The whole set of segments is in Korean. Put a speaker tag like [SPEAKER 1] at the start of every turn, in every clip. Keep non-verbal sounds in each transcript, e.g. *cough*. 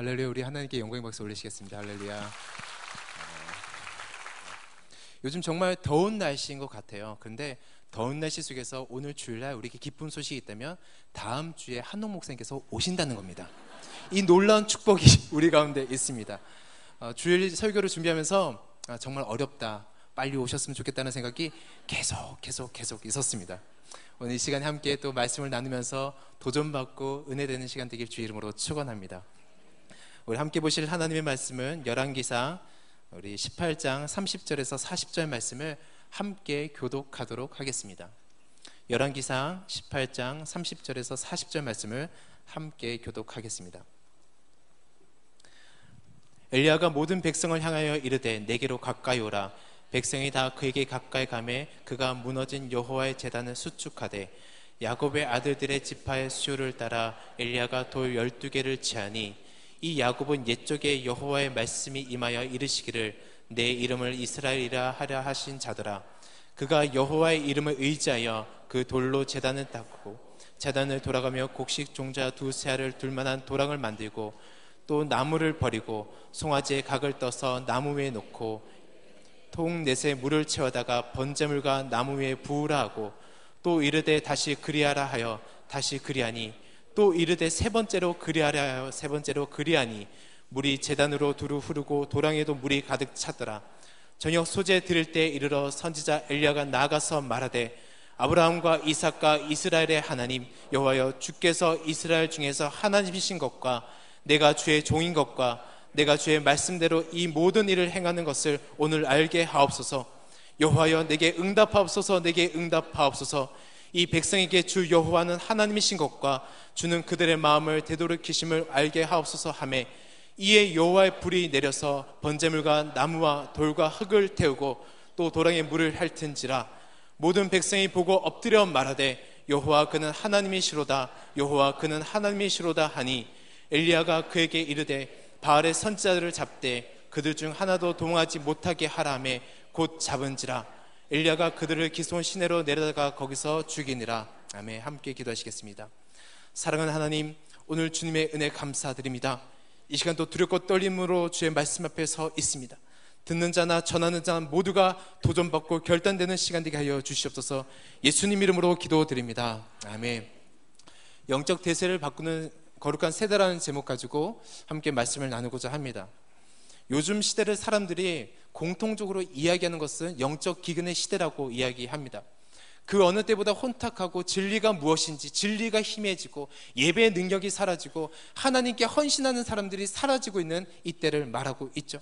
[SPEAKER 1] 할렐루야 우리 하나님께 영광의 박수 올리시겠습니다. 할렐루야. 어, 요즘 정말 더운 날씨인 것 같아요. 그런데 더운 날씨 속에서 오늘 주일날 우리에게 기쁜 소식이 있다면 다음 주에 한옥 목사님께서 오신다는 겁니다. 이 놀라운 축복이 *laughs* 우리 가운데 있습니다. 어, 주일 설교를 준비하면서 아, 정말 어렵다. 빨리 오셨으면 좋겠다는 생각이 계속 계속 계속 있었습니다. 오늘 이 시간에 함께 또 말씀을 나누면서 도전받고 은혜되는 시간 되길 주 이름으로 축원합니다. 우리 함께 보실 하나님의 말씀은 열왕기상 우리 18장 30절에서 40절 말씀을 함께 교독하도록 하겠습니다. 열왕기상 18장 30절에서 40절 말씀을 함께 교독하겠습니다. 엘리야가 모든 백성을 향하여 이르되 내게로 가까이 오라 백성이 다 그에게 가까이 가매 그가 무너진 여호와의 제단을 수축하되 야곱의 아들들의 지파의 수요를 따라 엘리야가 돌 열두 개를 치하니 이 야곱은 옛적에 여호와의 말씀이 임하여 이르시기를 내 이름을 이스라엘이라 하려 하신 자더라. 그가 여호와의 이름을 의지하여 그 돌로 제단을 닦고 제단을 돌아가며 곡식 종자 두 세 알을 둘만한 도랑을 만들고 또 나무를 버리고 송아지의 각을 떠서 나무 위에 놓고 통넷에 물을 채워다가 번제물과 나무 위에 부으라 하고 또 이르되 다시 그리하라 하여 다시 그리하니 또 이르되 세 번째로 그리하라 하여 세 번째로 그리하니 물이 재단으로 두루 흐르고 도랑에도 물이 가득 찼더라 저녁 소재 들을 때 이르러 선지자 엘리야가 나가서 말하되 아브라함과 이삭과 이스라엘의 하나님 여호와여 주께서 이스라엘 중에서 하나님이신 것과 내가 주의 종인 것과 내가 주의 말씀대로 이 모든 일을 행하는 것을 오늘 알게 하옵소서. 여호와여 내게 응답하옵소서 내게 응답하옵소서. 이 백성에게 주 여호와는 하나님이신 것과 주는 그들의 마음을 되돌이키심을 알게 하옵소서 하매 이에 여호와의 불이 내려서 번제물과 나무와 돌과 흙을 태우고 또 도랑에 물을 핥은지라 모든 백성이 보고 엎드려 말하되 여호와 그는 하나님이시로다 여호와 그는 하나님이시로다 하니 엘리야가 그에게 이르되 바알의 선자들을 잡되 그들 중 하나도 동하지 못하게 하라매 곧 잡은지라 엘리야가 그들을 기손 시내로 내려다가 거기서 죽이니라. 아멘. 함께 기도하시겠습니다. 사랑하는 하나님 오늘 주님의 은혜 감사드립니다. 이 시간 도 두렵고 떨림으로 주의 말씀 앞에 서 있습니다. 듣는 자나 전하는 자 모두가 도전받고 결단되는 시간 되게 하여 주시옵소서. 예수님 이름으로 기도드립니다. 아멘. 영적 대세를 바꾸는 거룩한 세대라는 제목 가지고 함께 말씀을 나누고자 합니다. 요즘 시대를 사람들이 공통적으로 이야기하는 것은 영적 기근의 시대라고 이야기합니다. 그 어느 때보다 혼탁하고 진리가 무엇인지 진리가 희미해지고 예배의 능력이 사라지고 하나님께 헌신하는 사람들이 사라지고 있는 이때를 말하고 있죠.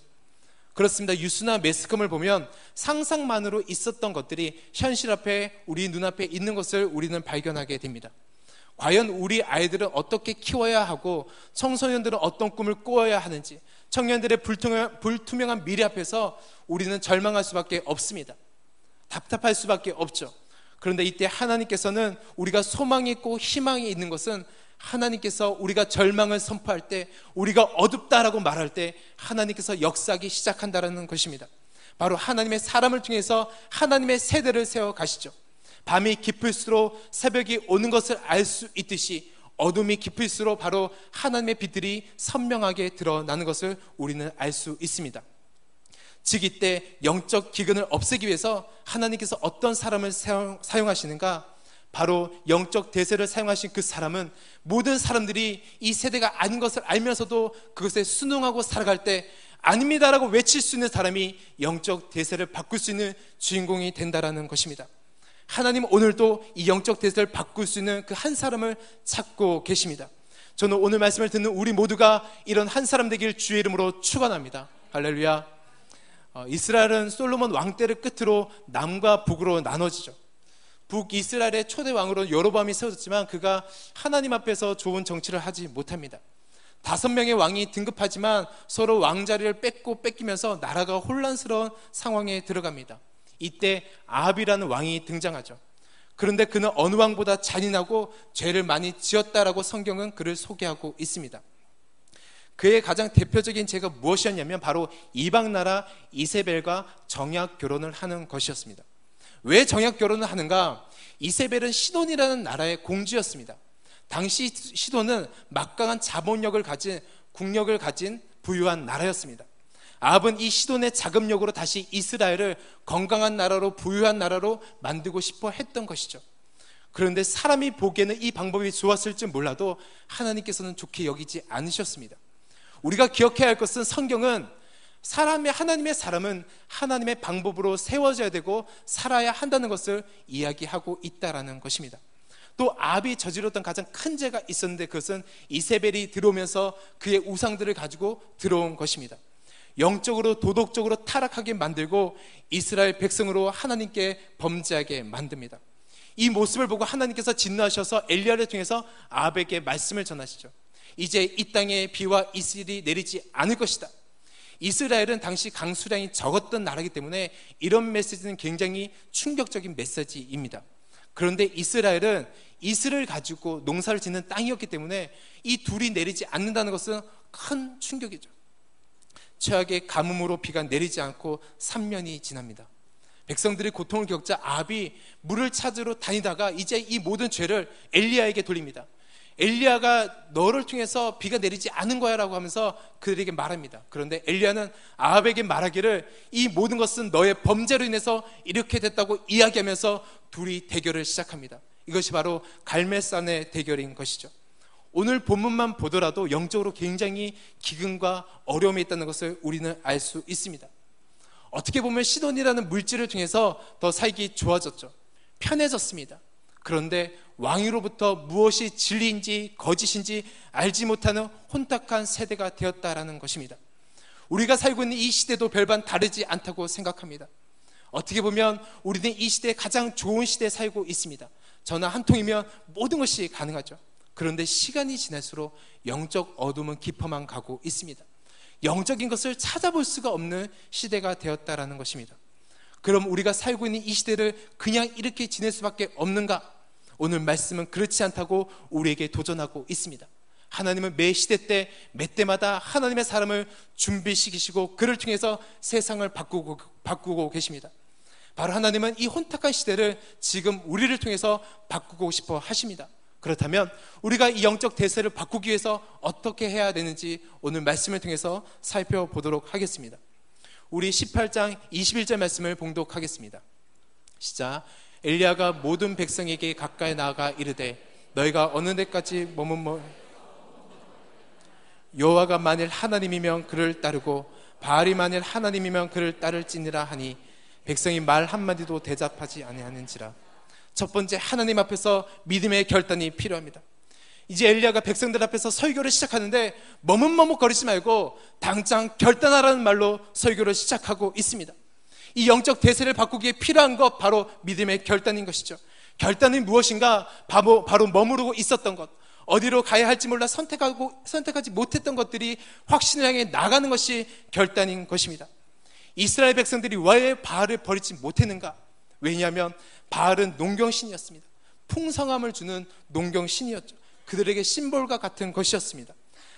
[SPEAKER 1] 그렇습니다. 유수나 매스컴을 보면 상상만으로 있었던 것들이 현실 앞에 우리 눈앞에 있는 것을 우리는 발견하게 됩니다. 과연 우리 아이들은 어떻게 키워야 하고 청소년들은 어떤 꿈을 꾸어야 하는지 청년들의 불투명, 불투명한 미래 앞에서 우리는 절망할 수밖에 없습니다. 답답할 수밖에 없죠. 그런데 이때 하나님께서는 우리가 소망이 있고 희망이 있는 것은 하나님께서 우리가 절망을 선포할 때 우리가 어둡다라고 말할 때 하나님께서 역사하기 시작한다라는 것입니다. 바로 하나님의 사람을 통해서 하나님의 세대를 세워 가시죠. 밤이 깊을수록 새벽이 오는 것을 알 수 있듯이 어둠이 깊을수록 바로 하나님의 빛들이 선명하게 드러나는 것을 우리는 알 수 있습니다. 즉 이때 영적 기근을 없애기 위해서 하나님께서 어떤 사람을 사용, 하시는가 바로 영적 대세를 사용하신 그 사람은 모든 사람들이 이 세대가 아닌 것을 알면서도 그것에 순응하고 살아갈 때 아닙니다라고 외칠 수 있는 사람이 영적 대세를 바꿀 수 있는 주인공이 된다라는 것입니다. 하나님 오늘도 이 영적 대세를 바꿀 수 있는 그 한 사람을 찾고 계십니다. 저는 오늘 말씀을 듣는 우리 모두가 이런 한 사람 되길 주의 이름으로 축원합니다. 할렐루야. 어, 이스라엘은 솔로몬 왕 때를 끝으로 남과 북으로 나눠지죠. 북 이스라엘의 초대 왕으로 여로밤이 세워졌지만 그가 하나님 앞에서 좋은 정치를 하지 못합니다. 다섯 명의 왕이 등급하지만 서로 왕자리를 뺏고 뺏기면서 나라가 혼란스러운 상황에 들어갑니다. 이때 아합이라는 왕이 등장하죠. 그런데 그는 어느 왕보다 잔인하고 죄를 많이 지었다라고 성경은 그를 소개하고 있습니다. 그의 가장 대표적인 죄가 무엇이었냐면 바로 이방 나라 이세벨과 정약 결혼을 하는 것이었습니다. 왜 정약 결혼을 하는가? 이세벨은 시돈이라는 나라의 공주였습니다. 당시 시돈은 막강한 자본력을 가진 국력을 가진 부유한 나라였습니다. 아합은 이 시돈의 자금력으로 다시 이스라엘을 건강한 나라로 부유한 나라로 만들고 싶어 했던 것이죠. 그런데 사람이 보기에는 이 방법이 좋았을지 몰라도 하나님께서는 좋게 여기지 않으셨습니다. 우리가 기억해야 할 것은 성경은 사람의 하나님의 사람은 하나님의 방법으로 세워져야 되고 살아야 한다는 것을 이야기하고 있다라는 것입니다. 또 아비 저질렀던 가장 큰 죄가 있었는데 그것은 이세벨이 들어오면서 그의 우상들을 가지고 들어온 것입니다. 영적으로 도덕적으로 타락하게 만들고 이스라엘 백성으로 하나님께 범죄하게 만듭니다. 이 모습을 보고 하나님께서 진노하셔서 엘리야를 통해서 아합에게 말씀을 전하시죠. 이제 이 땅에 비와 이슬이 내리지 않을 것이다. 이스라엘은 당시 강수량이 적었던 나라이기 때문에 이런 메시지는 굉장히 충격적인 메시지입니다. 그런데 이스라엘은 이슬을 가지고 농사를 짓는 땅이었기 때문에 이 둘이 내리지 않는다는 것은 큰 충격이죠. 최악의 가뭄으로 비가 내리지 않고 3년이 지납니다. 백성들이 고통을 겪자 아비 물을 찾으러 다니다가 이제 이 모든 죄를 엘리야에게 돌립니다. 엘리야가 너를 통해서 비가 내리지 않은 거야라고 하면서 그들에게 말합니다. 그런데 엘리야는 아합에게 말하기를 이 모든 것은 너의 범죄로 인해서 이렇게 됐다고 이야기하면서 둘이 대결을 시작합니다. 이것이 바로 갈매산의 대결인 것이죠. 오늘 본문만 보더라도 영적으로 굉장히 기근과 어려움이 있다는 것을 우리는 알 수 있습니다. 어떻게 보면 시돈이라는 물질을 통해서 더 살기 좋아졌죠. 편해졌습니다. 그런데 왕위로부터 무엇이 진리인지 거짓인지 알지 못하는 혼탁한 세대가 되었다라는 것입니다. 우리가 살고 있는 이 시대도 별반 다르지 않다고 생각합니다. 어떻게 보면 우리는 이 시대에 가장 좋은 시대에 살고 있습니다. 전화 한 통이면 모든 것이 가능하죠. 그런데 시간이 지날수록 영적 어둠은 깊어만 가고 있습니다. 영적인 것을 찾아볼 수가 없는 시대가 되었다라는 것입니다. 그럼 우리가 살고 있는 이 시대를 그냥 이렇게 지낼 수밖에 없는가? 오늘 말씀은 그렇지 않다고 우리에게 도전하고 있습니다. 하나님은 매 시대 때, 매 때마다 하나님의 사람을 준비시키시고 그를 통해서 세상을 바꾸고, 바꾸고 계십니다. 바로 하나님은 이 혼탁한 시대를 지금 우리를 통해서 바꾸고 싶어 하십니다. 그렇다면 우리가 이 영적 대세를 바꾸기 위해서 어떻게 해야 되는지 오늘 말씀을 통해서 살펴보도록 하겠습니다. 우리 18장 21절 말씀을 봉독하겠습니다. 시작. 엘리야가 모든 백성에게 가까이 나아가 이르되 너희가 어느 데까지 머뭇머 여호와가 만일 하나님이면 그를 따르고 바알이 만일 하나님이면 그를 따를지니라 하니 백성이 말 한마디도 대답하지 아니하는지라 첫 번째 하나님 앞에서 믿음의 결단이 필요합니다. 이제 엘리야가 백성들 앞에서 설교를 시작하는데 머뭇머뭇거리지 말고 당장 결단하라는 말로 설교를 시작하고 있습니다. 이 영적 대세를 바꾸기에 필요한 것 바로 믿음의 결단인 것이죠. 결단이 무엇인가? 바로, 바로 머무르고 있었던 것. 어디로 가야 할지 몰라 선택하고 선택하지 못했던 것들이 확신을 향해 나가는 것이 결단인 것입니다. 이스라엘 백성들이 왜 바알을 버리지 못했는가? 왜냐하면 바알은 농경신이었습니다. 풍성함을 주는 농경신이었죠. 그들에게 심볼과 같은 것이었습니다.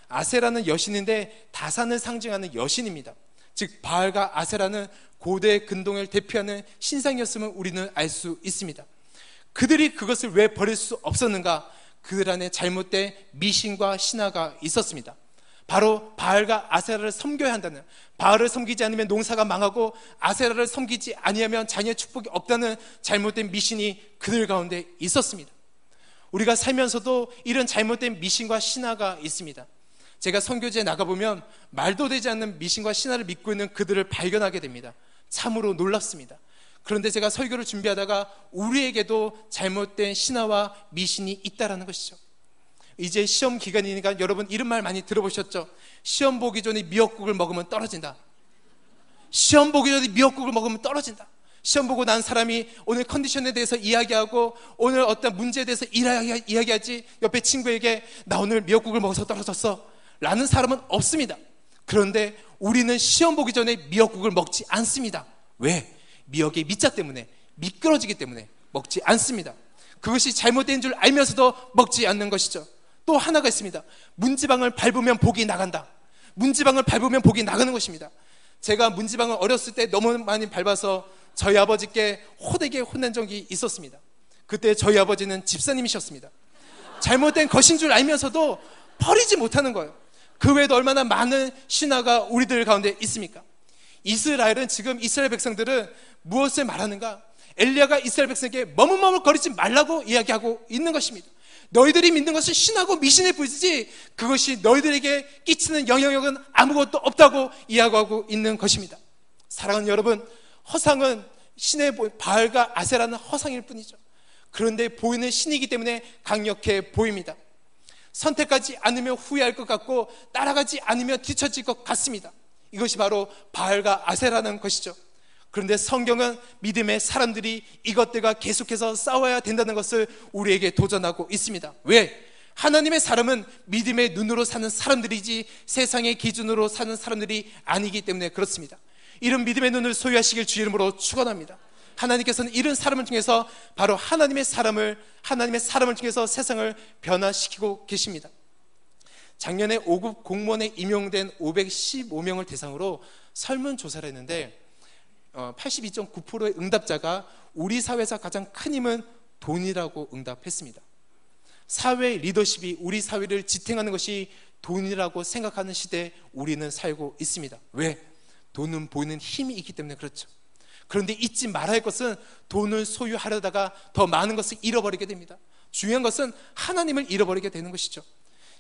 [SPEAKER 1] 아세라는 여신인데 다산을 상징하는 여신입니다. 즉 바알과 아세라는 고대 근동을 대표하는 신상이었음을 우리는 알 수 있습니다. 그들이 그것을 왜 버릴 수 없었는가? 그들 안에 잘못된 미신과 신화가 있었습니다. 바로 바알과 아세라를 섬겨야 한다는 바알을 섬기지 않으면 농사가 망하고 아세라를 섬기지 아니하면 자녀의 축복이 없다는 잘못된 미신이 그들 가운데 있었습니다. 우리가 살면서도 이런 잘못된 미신과 신화가 있습니다. 제가 선교지에 나가보면 말도 되지 않는 미신과 신화를 믿고 있는 그들을 발견하게 됩니다. 참으로 놀랍습니다. 그런데 제가 설교를 준비하다가 우리에게도 잘못된 신화와 미신이 있다라는 것이죠. 이제 시험 기간이니까 여러분 이런 말 많이 들어보셨죠? 시험 보기 전에 미역국을 먹으면 떨어진다. 시험 보기 전에 미역국을 먹으면 떨어진다. 시험 보고 난 사람이 오늘 컨디션에 대해서 이야기하고 오늘 어떤 문제에 대해서 이야기하지 옆에 친구에게 나 오늘 미역국을 먹어서 떨어졌어. 라는 사람은 없습니다. 그런데 우리는 시험 보기 전에 미역국을 먹지 않습니다. 왜? 미역의 미자 때문에 미끄러지기 때문에 먹지 않습니다. 그것이 잘못된 줄 알면서도 먹지 않는 것이죠. 또 하나가 있습니다. 문지방을 밟으면 복이 나간다. 문지방을 밟으면 복이 나가는 것입니다. 제가 문지방을 어렸을 때 너무 많이 밟아서 저희 아버지께 호되게 혼난 적이 있었습니다. 그때 저희 아버지는 집사님이셨습니다. 잘못된 것인 줄 알면서도 버리지 못하는 거예요. 그 외에도 얼마나 많은 신화가 우리들 가운데 있습니까? 이스라엘은 지금 이스라엘 백성들은 무엇을 말하는가? 엘리야가 이스라엘 백성에게 머뭇머뭇거리지 말라고 이야기하고 있는 것입니다. 너희들이 믿는 것은 신하고 미신의 뿐이지 그것이 너희들에게 끼치는 영향력은 아무것도 없다고 이야기하고 있는 것입니다. 사랑하는 여러분, 허상은 신의 바알과 아세라는 허상일 뿐이죠. 그런데 보이는 신이기 때문에 강력해 보입니다. 선택하지 않으면 후회할 것 같고 따라가지 않으면 뒤처질 것 같습니다. 이것이 바로 바알과 아세라는 것이죠. 그런데 성경은 믿음의 사람들이 이것들과 계속해서 싸워야 된다는 것을 우리에게 도전하고 있습니다. 왜? 하나님의 사람은 믿음의 눈으로 사는 사람들이지 세상의 기준으로 사는 사람들이 아니기 때문에 그렇습니다. 이런 믿음의 눈을 소유하시길 주 이름으로 축원합니다. 하나님께서는 이런 사람을 통해서 바로 하나님의 사람을 하나님의 사람을 통해서 세상을 변화시키고 계십니다. 작년에 5급 공무원에 임용된 515명을 대상으로 설문 조사를 했는데 82.9%의 어, 응답자가 우리 사회에서 가장 큰 힘은 돈이라고 응답했습니다. 사회 리더십이 우리 사회를 지탱하는 것이 돈이라고 생각하는 시대에 우리는 살고 있습니다. 왜? 돈은 보이는 힘이 있기 때문에 그렇죠. 그런데 잊지 말아야 할 것은 돈을 소유하려다가 더 많은 것을 잃어버리게 됩니다. 중요한 것은 하나님을 잃어버리게 되는 것이죠.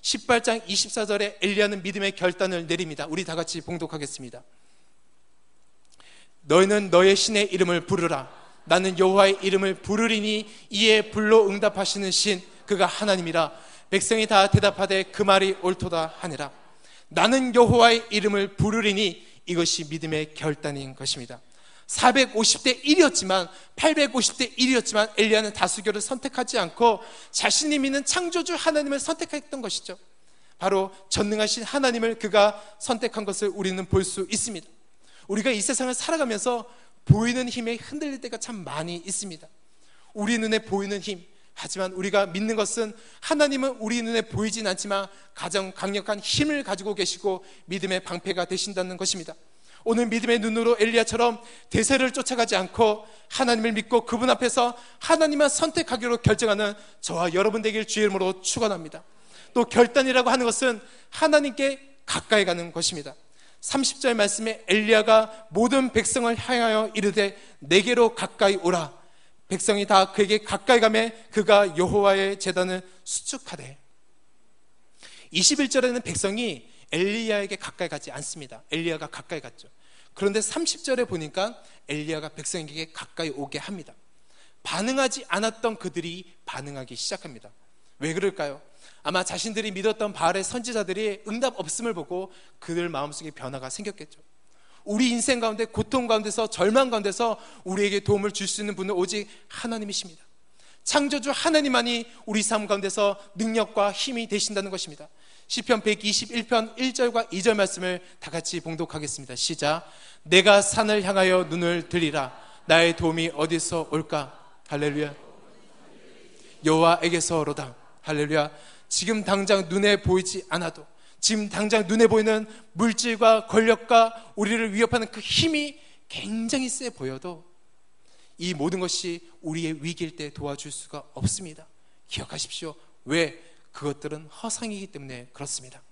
[SPEAKER 1] 18장 24절에 엘리야는 믿음의 결단을 내립니다. 우리 다 같이 봉독하겠습니다. 너희는 너의 신의 이름을 부르라. 나는 여호와의 이름을 부르리니 이에 불로 응답하시는 신 그가 하나님이라. 백성이 다 대답하되 그 말이 옳도다 하니라. 나는 여호와의 이름을 부르리니 이것이 믿음의 결단인 것입니다. 450대 1이었지만 850대 1이었지만 엘리야는 다수결을 선택하지 않고 자신이 믿는 창조주 하나님을 선택했던 것이죠. 바로 전능하신 하나님을 그가 선택한 것을 우리는 볼 수 있습니다. 우리가 이 세상을 살아가면서 보이는 힘에 흔들릴 때가 참 많이 있습니다. 우리 눈에 보이는 힘, 하지만 우리가 믿는 것은 하나님은 우리 눈에 보이진 않지만 가장 강력한 힘을 가지고 계시고 믿음의 방패가 되신다는 것입니다. 오늘 믿음의 눈으로 엘리야처럼 대세를 쫓아가지 않고 하나님을 믿고 그분 앞에서 하나님만 선택하기로 결정하는 저와 여러분 되길 주의 이름으로 축원합니다. 또 결단이라고 하는 것은 하나님께 가까이 가는 것입니다. 30절 말씀에 엘리야가 모든 백성을 향하여 이르되 내게로 가까이 오라. 백성이 다 그에게 가까이 가매 그가 여호와의 제단을 수축하되 21절에는 백성이 엘리야에게 가까이 가지 않습니다. 엘리야가 가까이 갔죠. 그런데 30절에 보니까 엘리야가 백성에게 가까이 오게 합니다. 반응하지 않았던 그들이 반응하기 시작합니다. 왜 그럴까요? 아마 자신들이 믿었던 바알의 선지자들이 응답 없음을 보고 그들 마음속에 변화가 생겼겠죠. 우리 인생 가운데 고통 가운데서 절망 가운데서 우리에게 도움을 줄 수 있는 분은 오직 하나님이십니다. 창조주 하나님만이 우리 삶 가운데서 능력과 힘이 되신다는 것입니다. 시편 121편 1절과 2절 말씀을 다 같이 봉독하겠습니다. 시작. 내가 산을 향하여 눈을 들리라. 나의 도움이 어디서 올까? 할렐루야. 여호와에게서로다. 할렐루야. 지금 당장 눈에 보이지 않아도 지금 당장 눈에 보이는 물질과 권력과 우리를 위협하는 그 힘이 굉장히 세 보여도 이 모든 것이 우리의 위기일 때 도와줄 수가 없습니다. 기억하십시오. 왜? 그것들은 허상이기 때문에 그렇습니다.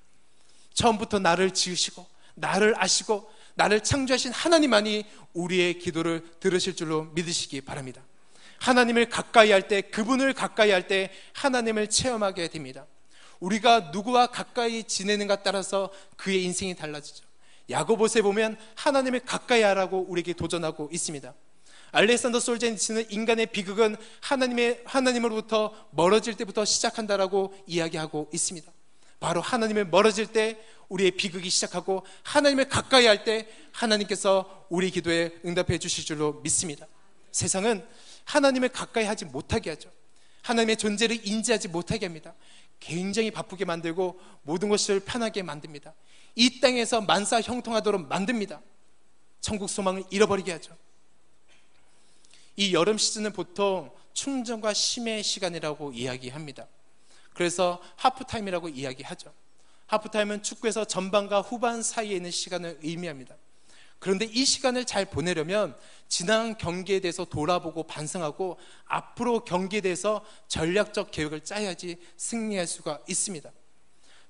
[SPEAKER 1] 처음부터 나를 지으시고, 나를 아시고, 나를 창조하신 하나님만이 우리의 기도를 들으실 줄로 믿으시기 바랍니다. 하나님을 가까이 할 때, 그분을 가까이 할 때 하나님을 체험하게 됩니다. 우리가 누구와 가까이 지내는가 따라서 그의 인생이 달라지죠. 야고보세 보면 하나님을 가까이 하라고 우리에게 도전하고 있습니다. 알렉산더 솔젠니츠는 인간의 비극은 하나님의 하나님으로부터 멀어질 때부터 시작한다라고 이야기하고 있습니다. 바로 하나님을 멀어질 때 우리의 비극이 시작하고 하나님을 가까이 할 때 하나님께서 우리 기도에 응답해 주실 줄로 믿습니다. 세상은 하나님을 가까이 하지 못하게 하죠. 하나님의 존재를 인지하지 못하게 합니다. 굉장히 바쁘게 만들고 모든 것을 편하게 만듭니다. 이 땅에서 만사 형통하도록 만듭니다. 천국 소망을 잃어버리게 하죠. 이 여름 시즌은 보통 충전과 심의 시간이라고 이야기합니다. 그래서 하프타임이라고 이야기하죠. 하프타임은 축구에서 전반과 후반 사이에 있는 시간을 의미합니다. 그런데 이 시간을 잘 보내려면 지난 경기에 대해서 돌아보고 반성하고 앞으로 경기에 대해서 전략적 계획을 짜야지 승리할 수가 있습니다.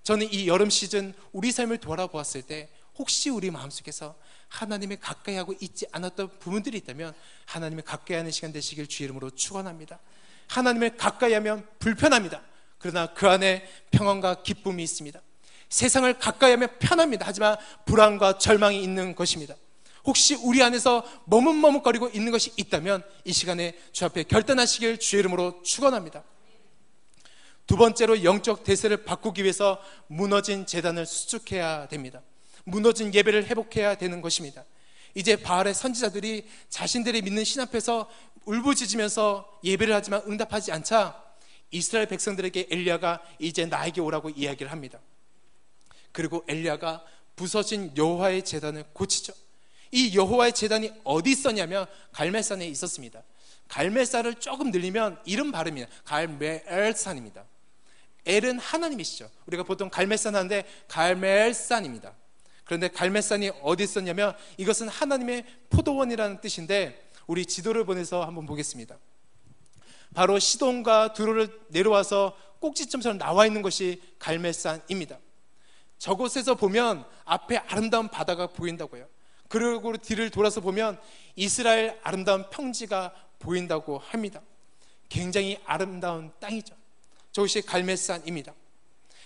[SPEAKER 1] 저는 이 여름 시즌 우리 삶을 돌아보았을 때 혹시 우리 마음속에서 하나님을 가까이 하고 있지 않았던 부분들이 있다면 하나님을 가까이 하는 시간 되시길 주의 이름으로 축원합니다. 하나님을 가까이 하면 불편합니다. 그러나 그 안에 평안과 기쁨이 있습니다. 세상을 가까이 하면 편합니다. 하지만 불안과 절망이 있는 것입니다. 혹시 우리 안에서 머뭇머뭇거리고 있는 것이 있다면 이 시간에 주 앞에 결단하시길 주의 이름으로 축원합니다. 두 번째로 영적 대세를 바꾸기 위해서 무너진 재단을 수축해야 됩니다. 무너진 예배를 회복해야 되는 것입니다. 이제 바알의 선지자들이 자신들이 믿는 신 앞에서 울부짖으면서 예배를 하지만 응답하지 않자 이스라엘 백성들에게 엘리야가 이제 나에게 오라고 이야기를 합니다. 그리고 엘리야가 부서진 여호와의 재단을 고치죠. 이 여호와의 재단이 어디 있었냐면 갈멜산에 있었습니다. 갈멜산을 조금 늘리면 이름 발음이에요. 갈멜산입니다. 엘은 하나님이시죠. 우리가 보통 갈멜산 하는데 갈멜산입니다. 그런데 갈멜산이 어디 있었냐면 이것은 하나님의 포도원이라는 뜻인데 우리 지도를 보내서 한번 보겠습니다. 바로 시돈과 두로를 내려와서 꼭지점처럼 나와 있는 것이 갈멜산입니다. 저곳에서 보면 앞에 아름다운 바다가 보인다고요. 그리고 뒤를 돌아서 보면 이스라엘 아름다운 평지가 보인다고 합니다. 굉장히 아름다운 땅이죠. 저것이 갈멜산입니다.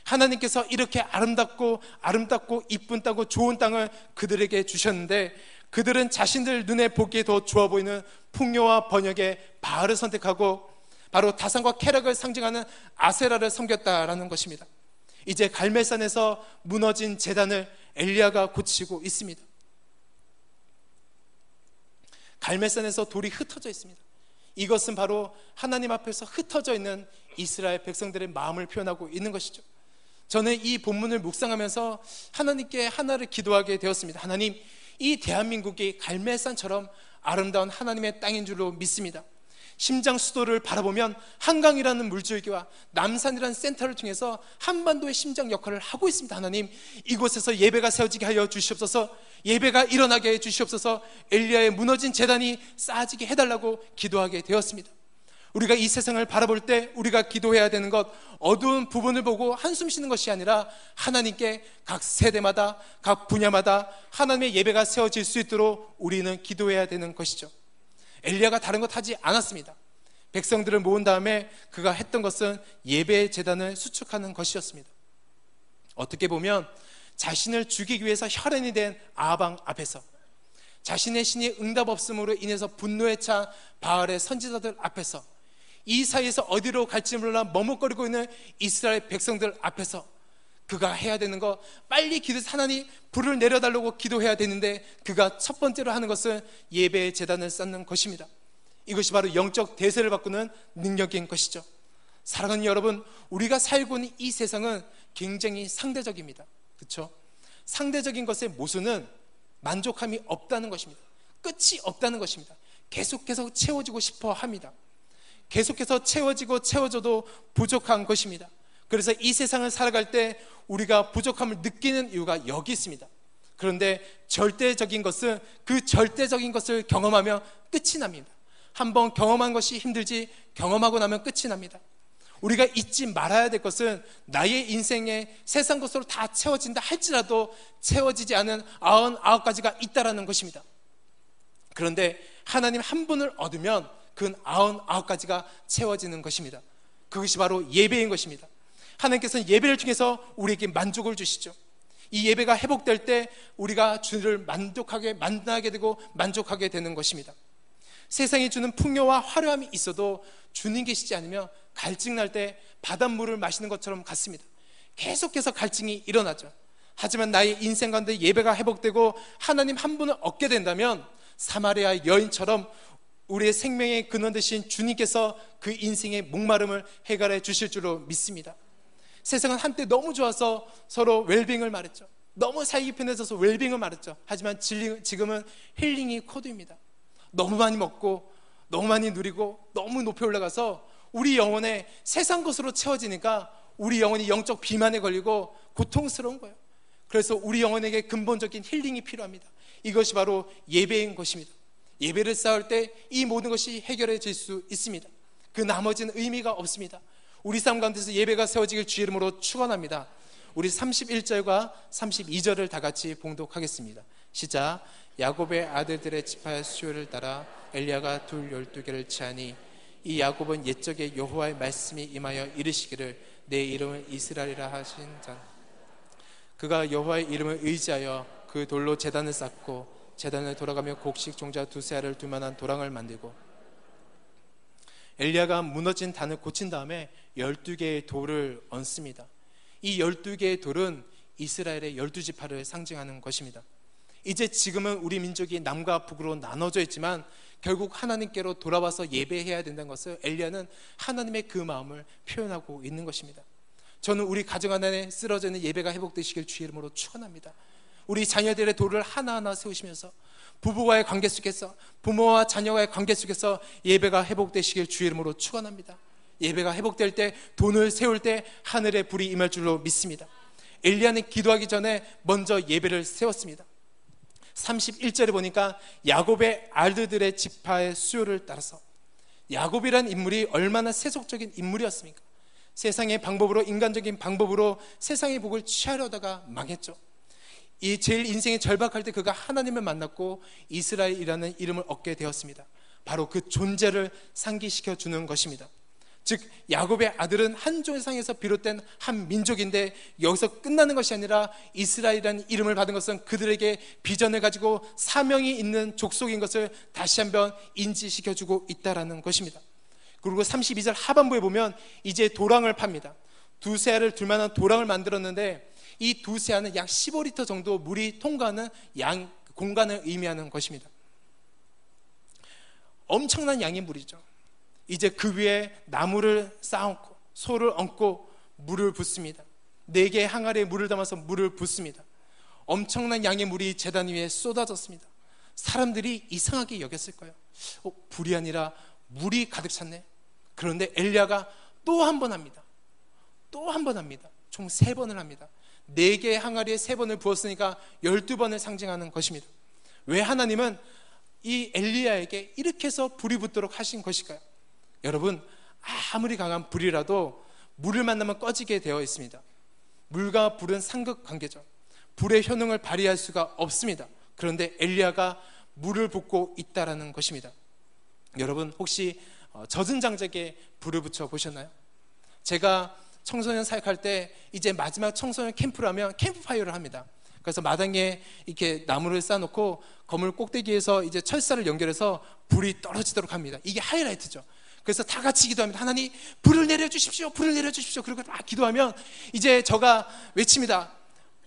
[SPEAKER 1] 하나님께서 이렇게 아름답고 아름답고 이쁜 땅고 좋은 땅을 그들에게 주셨는데 그들은 자신들 눈에 보기에 더 좋아 보이는 풍요와 번역의 바알을 선택하고 바로 다산과 쾌락을 상징하는 아세라를 섬겼다라는 것입니다. 이제 갈멜산에서 무너진 재단을 엘리야가 고치고 있습니다. 갈멜산에서 돌이 흩어져 있습니다. 이것은 바로 하나님 앞에서 흩어져 있는 이스라엘 백성들의 마음을 표현하고 있는 것이죠. 저는 이 본문을 묵상하면서 하나님께 하나를 기도하게 되었습니다. 하나님, 이 대한민국이 갈멜산처럼 아름다운 하나님의 땅인 줄로 믿습니다. 심장 수도를 바라보면 한강이라는 물줄기와 남산이라는 센터를 통해서 한반도의 심장 역할을 하고 있습니다. 하나님, 이곳에서 예배가 세워지게 하여 주시옵소서. 예배가 일어나게 해 주시옵소서. 엘리야의 무너진 재단이 쌓아지게 해달라고 기도하게 되었습니다. 우리가 이 세상을 바라볼 때 우리가 기도해야 되는 것 어두운 부분을 보고 한숨 쉬는 것이 아니라 하나님께 각 세대마다 각 분야마다 하나님의 예배가 세워질 수 있도록 우리는 기도해야 되는 것이죠. 엘리야가 다른 것 하지 않았습니다. 백성들을 모은 다음에 그가 했던 것은 예배 재단을 수축하는 것이었습니다. 어떻게 보면 자신을 죽이기 위해서 혈연이 된 아방 앞에서 자신의 신이 응답 없음으로 인해서 분노에 차 바알의 선지자들 앞에서 이 사이에서 어디로 갈지 몰라 머뭇거리고 있는 이스라엘 백성들 앞에서 그가 해야 되는 거 빨리 기도해서 하나님 불을 내려달라고 기도해야 되는데 그가 첫 번째로 하는 것은 예배의 재단을 쌓는 것입니다. 이것이 바로 영적 대세를 바꾸는 능력인 것이죠. 사랑하는 여러분, 우리가 살고 있는 이 세상은 굉장히 상대적입니다. 그렇죠? 상대적인 것의 모순은 만족함이 없다는 것입니다. 끝이 없다는 것입니다. 계속해서 채워지고 싶어 합니다. 계속해서 채워지고 채워져도 부족한 것입니다. 그래서 이 세상을 살아갈 때 우리가 부족함을 느끼는 이유가 여기 있습니다. 그런데 절대적인 것은 그 절대적인 것을 경험하며 끝이 납니다. 한번 경험한 것이 힘들지 경험하고 나면 끝이 납니다. 우리가 잊지 말아야 될 것은 나의 인생에 세상 것으로 다 채워진다 할지라도 채워지지 않은 아흔 아홉 가지가 있다라는 것입니다. 그런데 하나님 한 분을 얻으면 그 아흔 아홉 가지가 채워지는 것입니다. 그것이 바로 예배인 것입니다. 하나님께서는 예배를 통해서 우리에게 만족을 주시죠. 이 예배가 회복될 때 우리가 주를 만족하게 만나게 되고 만족하게 되는 것입니다. 세상이 주는 풍요와 화려함이 있어도 주님 계시지 않으면 갈증 날 때 바닷물을 마시는 것처럼 같습니다. 계속해서 갈증이 일어나죠. 하지만 나의 인생 가운데 예배가 회복되고 하나님 한 분을 얻게 된다면 사마리아 여인처럼 우리의 생명의 근원 되신 주님께서 그 인생의 목마름을 해결해 주실 줄로 믿습니다. 세상은 한때 너무 좋아서 서로 웰빙을 말했죠. 너무 살기 편해져서 웰빙을 말했죠. 하지만 지금은 힐링이 코드입니다. 너무 많이 먹고 너무 많이 누리고 너무 높이 올라가서 우리 영혼에 세상 것으로 채워지니까 우리 영혼이 영적 비만에 걸리고 고통스러운 거예요. 그래서 우리 영혼에게 근본적인 힐링이 필요합니다. 이것이 바로 예배인 것입니다. 예배를 쌓을 때 이 모든 것이 해결해질 수 있습니다. 그 나머지는 의미가 없습니다. 우리 삶 가운데서 예배가 세워지길 주 이름으로 축원합니다. 우리 31절과 32절을 다 같이 봉독하겠습니다. 시작. 야곱의 아들들의 지파의 수요를 따라 엘리야가 둘 열두 개를 취하니 이 야곱은 옛적에 여호와의 말씀이 임하여 이르시기를 내 이름은 이스라엘이라 하신 자 그가 여호와의 이름을 의지하여 그 돌로 재단을 쌓고 재단을 돌아가며 곡식 종자 두세 알을 둘 만한 도랑을 만들고 엘리야가 무너진 단을 고친 다음에 12개의 돌을 얹습니다. 이 12개의 돌은 이스라엘의 12지파를 상징하는 것입니다. 이제 지금은 우리 민족이 남과 북으로 나눠져 있지만 결국 하나님께로 돌아와서 예배해야 된다는 것을 엘리야는 하나님의 그 마음을 표현하고 있는 것입니다. 저는 우리 가정 안에 쓰러져 있는 예배가 회복되시길 주의 이름으로 축원합니다. 우리 자녀들의 도를 하나하나 세우시면서 부부와의 관계 속에서 부모와 자녀와의 관계 속에서 예배가 회복되시길 주의 이름으로 축원합니다. 예배가 회복될 때 돈을 세울 때 하늘의 불이 임할 줄로 믿습니다. 엘리야는 기도하기 전에 먼저 예배를 세웠습니다. 31절에 보니까 야곱의 알드들의 지파의 수요를 따라서 야곱이란 인물이 얼마나 세속적인 인물이었습니까? 세상의 방법으로 인간적인 방법으로 세상의 복을 취하려다가 망했죠. 이 제일 인생이 절박할 때 그가 하나님을 만났고 이스라엘이라는 이름을 얻게 되었습니다. 바로 그 존재를 상기시켜 주는 것입니다. 즉 야곱의 아들은 한 조상에서 비롯된 한 민족인데 여기서 끝나는 것이 아니라 이스라엘이라는 이름을 받은 것은 그들에게 비전을 가지고 사명이 있는 족속인 것을 다시 한번 인지시켜 주고 있다라는 것입니다. 그리고 32절 하반부에 보면 이제 도랑을 팝니다. 두세 알을 둘 만한 도랑을 만들었는데 이 두세 알은 약 15리터 정도 물이 통과하는 양 공간을 의미하는 것입니다. 엄청난 양의 물이죠. 이제 그 위에 나무를 쌓고 소를 얹고 물을 붓습니다. 네 개의 항아리에 물을 담아서 물을 붓습니다. 엄청난 양의 물이 재단 위에 쏟아졌습니다. 사람들이 이상하게 여겼을 거예요. 어, 불이 아니라 물이 가득 찼네. 그런데 엘리야가 또 한 번 합니다. 또 한 번 합니다. 총 세 번을 합니다. 네 개의 항아리에 세 번을 부었으니까 열두 번을 상징하는 것입니다. 왜 하나님은 이 엘리야에게 이렇게 해서 불이 붙도록 하신 것일까요? 여러분 아무리 강한 불이라도 물을 만나면 꺼지게 되어 있습니다. 물과 불은 상극 관계죠. 불의 효능을 발휘할 수가 없습니다. 그런데 엘리야가 물을 붓고 있다라는 것입니다. 여러분 혹시 어, 젖은 장작에 불을 붙여 보셨나요? 제가 청소년 사역할 때 이제 마지막 청소년 캠프라면 캠프파이어를 합니다. 그래서 마당에 이렇게 나무를 쌓아놓고 건물 꼭대기에서 이제 철사를 연결해서 불이 떨어지도록 합니다. 이게 하이라이트죠. 그래서 다 같이 기도합니다. 하나님, 불을 내려주십시오. 불을 내려주십시오. 그리고 막 기도하면 이제 저가 외칩니다.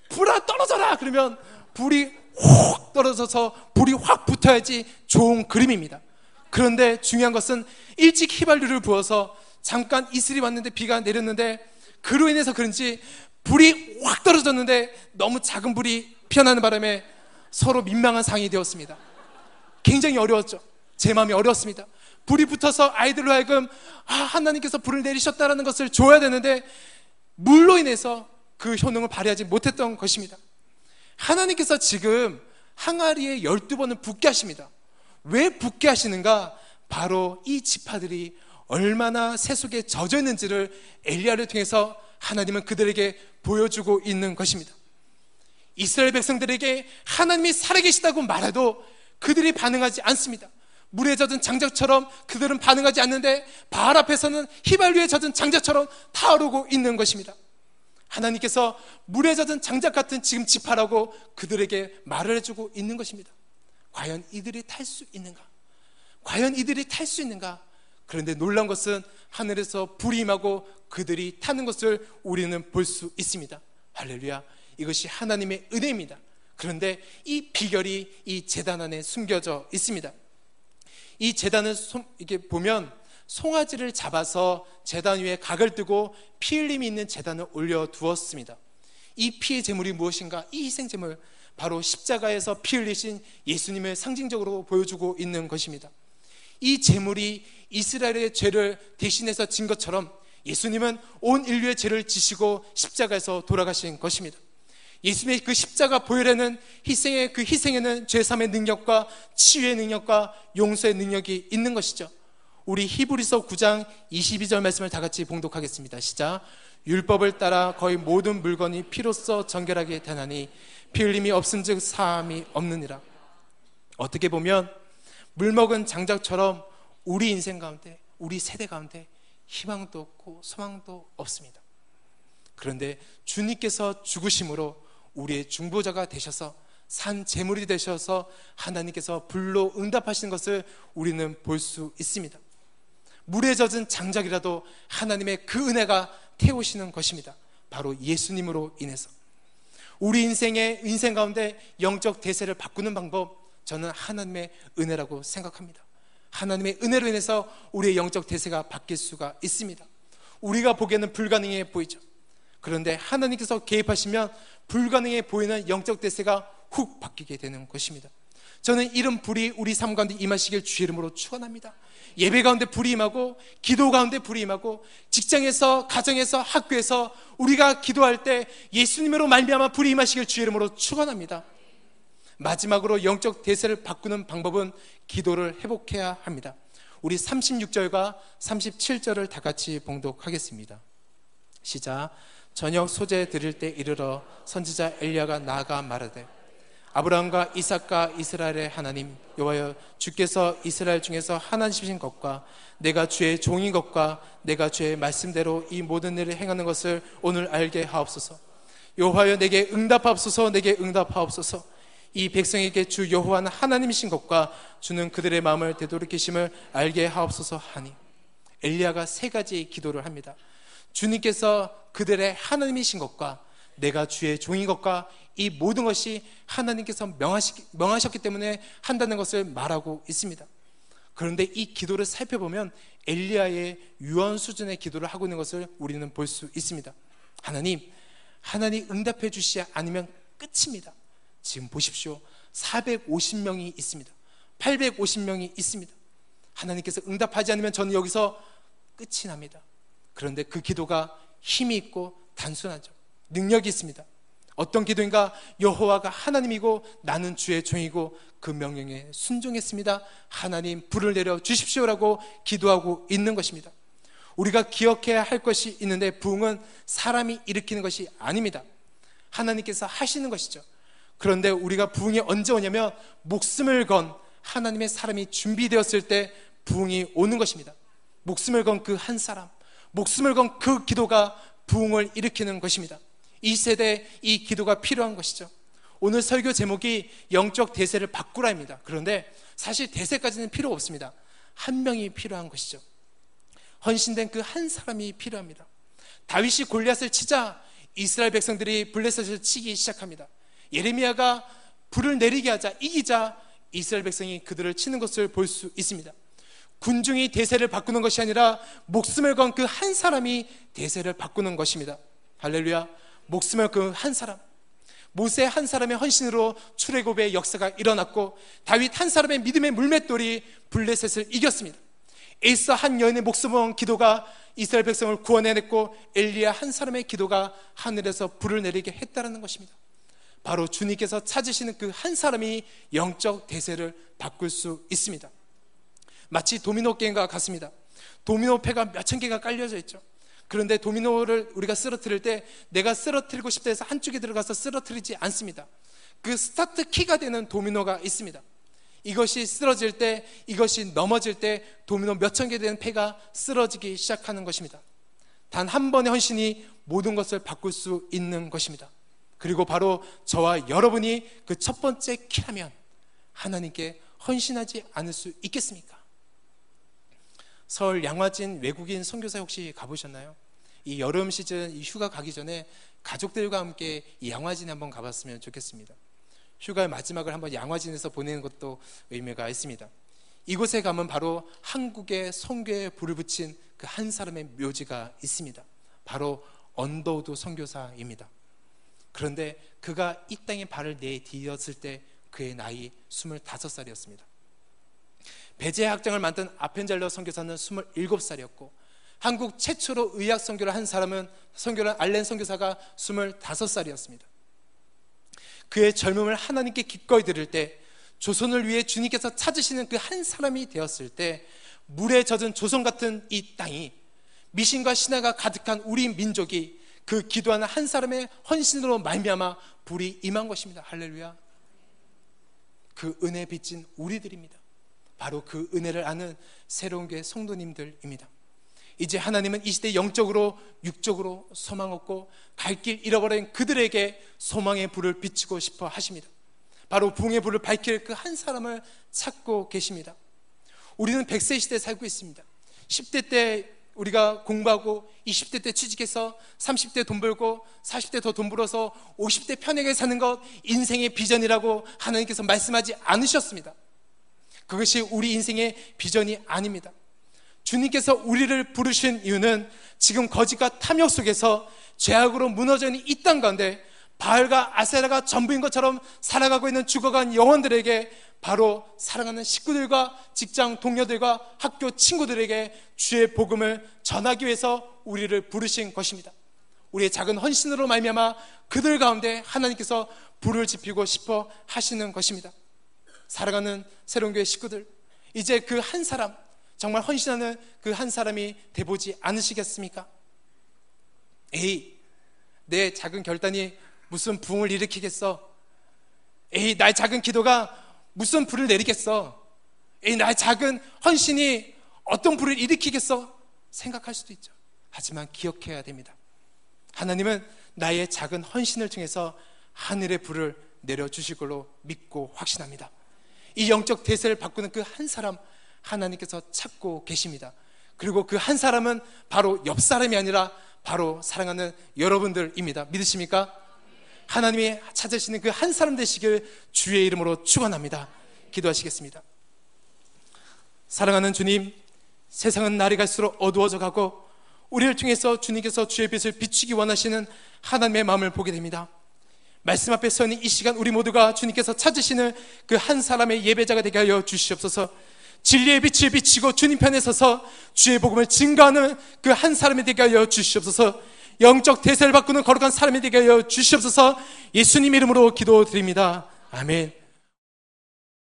[SPEAKER 1] 불아 떨어져라! 그러면 불이 확 떨어져서 불이 확 붙어야지 좋은 그림입니다. 그런데 중요한 것은 일찍 휘발유를 부어서 잠깐 이슬이 왔는데 비가 내렸는데 그로 인해서 그런지 불이 확 떨어졌는데 너무 작은 불이 피어나는 바람에 서로 민망한 상이 되었습니다. 굉장히 어려웠죠. 제 마음이 어려웠습니다. 불이 붙어서 아이들로 하여금 아, 하나님께서 불을 내리셨다라는 것을 줘야 되는데 물로 인해서 그 효능을 발휘하지 못했던 것입니다. 하나님께서 지금 항아리에 12번을 붓게 하십니다. 왜 붓게 하시는가? 바로 이 지파들이 얼마나 세속에 젖어 있는지를 엘리야를 통해서 하나님은 그들에게 보여주고 있는 것입니다. 이스라엘 백성들에게 하나님이 살아계시다고 말해도 그들이 반응하지 않습니다. 물에 젖은 장작처럼 그들은 반응하지 않는데 바알 앞에서는 휘발유에 젖은 장작처럼 타오르고 있는 것입니다. 하나님께서 물에 젖은 장작 같은 지금 지파라고 그들에게 말을 해주고 있는 것입니다. 과연 이들이 탈 수 있는가? 과연 이들이 탈 수 있는가? 그런데 놀란 것은 하늘에서 불이 임하고 그들이 타는 것을 우리는 볼 수 있습니다. 할렐루야. 이것이 하나님의 은혜입니다. 그런데 이 비결이 이 재단 안에 숨겨져 있습니다. 이 재단을 이렇게 보면 송아지를 잡아서 재단 위에 각을 뜨고 피 흘림이 있는 재단을 올려 두었습니다. 이 피의 제물이 무엇인가? 이 희생 제물 바로 십자가에서 피 흘리신 예수님을 상징적으로 보여주고 있는 것입니다. 이 제물이 이스라엘의 죄를 대신해서 진 것처럼 예수님은 온 인류의 죄를 지시고 십자가에서 돌아가신 것입니다. 예수님의 그 십자가 보혈에는 희생의 그 희생에는 죄삼의 능력과 치유의 능력과 용서의 능력이 있는 것이죠. 우리 히브리서 9장 22절 말씀을 다 같이 봉독하겠습니다. 시작. 율법을 따라 거의 모든 물건이 피로써 정결하게 되나니 피 흘림이 없은즉 사함이 없느니라. 어떻게 보면 물 먹은 장작처럼 우리 인생 가운데 우리 세대 가운데 희망도 없고 소망도 없습니다. 그런데 주님께서 죽으심으로 우리의 중보자가 되셔서 산 제물이 되셔서 하나님께서 불로 응답하시는 것을 우리는 볼 수 있습니다. 물에 젖은 장작이라도 하나님의 그 은혜가 태우시는 것입니다. 바로 예수님으로 인해서. 우리 인생의 인생 가운데 영적 대세를 바꾸는 방법 저는 하나님의 은혜라고 생각합니다. 하나님의 은혜로 인해서 우리의 영적 대세가 바뀔 수가 있습니다. 우리가 보기에는 불가능해 보이죠. 그런데 하나님께서 개입하시면 불가능해 보이는 영적 대세가 훅 바뀌게 되는 것입니다. 저는 이런 불이 우리 삶 가운데 임하시길 주 이름으로 축원합니다. 예배 가운데 불이 임하고 기도 가운데 불이 임하고 직장에서 가정에서 학교에서 우리가 기도할 때 예수님으로 말미암아 불이 임하시길 주 이름으로 축원합니다. 마지막으로 영적 대세를 바꾸는 방법은 기도를 회복해야 합니다. 우리 36절과 37절을 다 같이 봉독하겠습니다. 시작. 저녁 소재 드릴 때 이르러 선지자 엘리야가 나아가 말하되 아브라함과 이삭과 이스라엘의 하나님 여호와여 주께서 이스라엘 중에서 하나님이신 것과 내가 주의 종인 것과 내가 주의 말씀대로 이 모든 일을 행하는 것을 오늘 알게 하옵소서 여호와여 내게 응답하옵소서 내게 응답하옵소서 이 백성에게 주 여호와는 하나님이신 것과 주는 그들의 마음을 되돌이키심을 알게 하옵소서 하니 엘리야가 세 가지 기도를 합니다 주님께서 그들의 하나님이신 것과 내가 주의 종인 것과 이 모든 것이 하나님께서 명하셨 기 때문에 한다는 것을 말하고 있습니다. 그런데 이 기도를 살펴보면 엘리야의 유언 수준의 기도를 하고 있는 것을 우리는 볼 수 있습니다. 하나님, 하나님 응답해 주시 아니면 끝입니다. 지금 보십시오. 450명이 있습니다. 850명이 있습니다. 하나님께서 응답하지 않으면 저는 여기서 끝이 납니다. 그런데 그 기도가 힘이 있고 단순하죠. 능력이 있습니다. 어떤 기도인가? 여호와가 하나님이고 나는 주의 종이고 그 명령에 순종했습니다. 하나님 불을 내려 주십시오라고 기도하고 있는 것입니다. 우리가 기억해야 할 것이 있는데 부흥은 사람이 일으키는 것이 아닙니다. 하나님께서 하시는 것이죠. 그런데 우리가 부흥이 언제 오냐면 목숨을 건 하나님의 사람이 준비되었을 때 부흥이 오는 것입니다. 목숨을 건 그 한 사람, 목숨을 건 그 기도가 부흥을 일으키는 것입니다. 이 세대에 이 기도가 필요한 것이죠. 오늘 설교 제목이 영적 대세를 바꾸라입니다. 그런데 사실 대세까지는 필요 없습니다. 한 명이 필요한 것이죠. 헌신된 그 한 사람이 필요합니다. 다윗이 골리앗을 치자 이스라엘 백성들이 블레셋을 치기 시작합니다. 예레미야가 불을 내리게 하자 이기자 이스라엘 백성이 그들을 치는 것을 볼 수 있습니다. 군중이 대세를 바꾸는 것이 아니라 목숨을 건 그 한 사람이 대세를 바꾸는 것입니다. 할렐루야. 목숨을 건한 사람. 모세 한 사람의 헌신으로 출애굽의 역사가 일어났고 다윗 한 사람의 믿음의 물맷돌이 블레셋을 이겼습니다. 에이스 한 여인의 목숨을 건 기도가 이스라엘 백성을 구원해냈고 엘리야 한 사람의 기도가 하늘에서 불을 내리게 했다는 것입니다. 바로 주님께서 찾으시는 그 한 사람이 영적 대세를 바꿀 수 있습니다. 마치 도미노 게임과 같습니다. 도미노 패가 몇 천 개가 깔려져 있죠. 그런데 도미노를 우리가 쓰러뜨릴 때 내가 쓰러뜨리고 싶다 해서 한쪽에 들어가서 쓰러뜨리지 않습니다. 그 스타트 키가 되는 도미노가 있습니다. 이것이 쓰러질 때, 이것이 넘어질 때 도미노 몇 천 개 되는 패가 쓰러지기 시작하는 것입니다. 단 한 번의 헌신이 모든 것을 바꿀 수 있는 것입니다. 그리고 바로 저와 여러분이 그 첫 번째 키라면 하나님께 헌신하지 않을 수 있겠습니까? 서울 양화진 외국인 선교사 혹시 가보셨나요? 이 여름 시즌 이 휴가 가기 전에 가족들과 함께 이 양화진에 한번 가봤으면 좋겠습니다. 휴가의 마지막을 한번 양화진에서 보내는 것도 의미가 있습니다. 이곳에 가면 바로 한국의 선교에 불을 붙인 그 한 사람의 묘지가 있습니다. 바로 언더우드 선교사입니다. 그런데 그가 이 땅에 발을 내디뎠을 때 그의 나이 25살이었습니다. 배재학당을 만든 아펜젤러 선교사는 27살이었고 한국 최초로 의학 선교를 한 사람은 선교를 알렌 선교사가 25살이었습니다. 그의 젊음을 하나님께 기꺼이 드릴 때 조선을 위해 주님께서 찾으시는 그 한 사람이 되었을 때 물에 젖은 조선 같은 이 땅이 미신과 신화가 가득한 우리 민족이 그 기도하는 한 사람의 헌신으로 말미암아 불이 임한 것입니다. 할렐루야. 그 은혜 빚진 우리들입니다. 바로 그 은혜를 아는 새로운 게 성도님들입니다. 이제 하나님은 이 시대 영적으로 육적으로 소망 없고 갈 길 잃어버린 그들에게 소망의 불을 비추고 싶어 하십니다. 바로 붕의 불을 밝힐 그 한 사람을 찾고 계십니다. 우리는 100세 시대에 살고 있습니다. 10대 때 우리가 공부하고 20대 때 취직해서 30대 돈 벌고 40대 더 돈 벌어서 50대 편하게 사는 것 인생의 비전이라고 하나님께서 말씀하지 않으셨습니다. 그것이 우리 인생의 비전이 아닙니다. 주님께서 우리를 부르신 이유는 지금 거짓과 탐욕 속에서 죄악으로 무너져 있는 이 땅 가운데 바알과 아세라가 전부인 것처럼 살아가고 있는 죽어간 영혼들에게 바로 사랑하는 식구들과 직장 동료들과 학교 친구들에게 주의 복음을 전하기 위해서 우리를 부르신 것입니다. 우리의 작은 헌신으로 말미암아 그들 가운데 하나님께서 불을 지피고 싶어 하시는 것입니다. 사랑하는 새로운 교회 식구들, 이제 그 한 사람, 정말 헌신하는 그 한 사람이 돼보지 않으시겠습니까? 에이, 내 작은 결단이 무슨 붕을 일으키겠어? 에이, 나의 작은 기도가 무슨 불을 내리겠어? 에이, 나의 작은 헌신이 어떤 불을 일으키겠어? 생각할 수도 있죠. 하지만 기억해야 됩니다. 하나님은 나의 작은 헌신을 통해서 하늘의 불을 내려주실 걸로 믿고 확신합니다. 이 영적 대세를 바꾸는 그 한 사람 하나님께서 찾고 계십니다. 그리고 그 한 사람은 바로 옆 사람이 아니라 바로 사랑하는 여러분들입니다. 믿으십니까? 하나님이 찾으시는 그 한 사람 되시길 주의 이름으로 축원합니다. 기도하시겠습니다. 사랑하는 주님, 세상은 날이 갈수록 어두워져 가고 우리를 통해서 주님께서 주의 빛을 비추기 원하시는 하나님의 마음을 보게 됩니다. 말씀 앞에 서는 이 시간 우리 모두가 주님께서 찾으시는 그 한 사람의 예배자가 되게 하여 주시옵소서. 진리의 빛을 비치고 주님 편에 서서 주의 복음을 증거하는 그 한 사람이 되게 하여 주시옵소서. 영적 대세를 바꾸는 거룩한 사람이 되게 하여 주시옵소서 예수님 이름으로 기도드립니다. 아멘.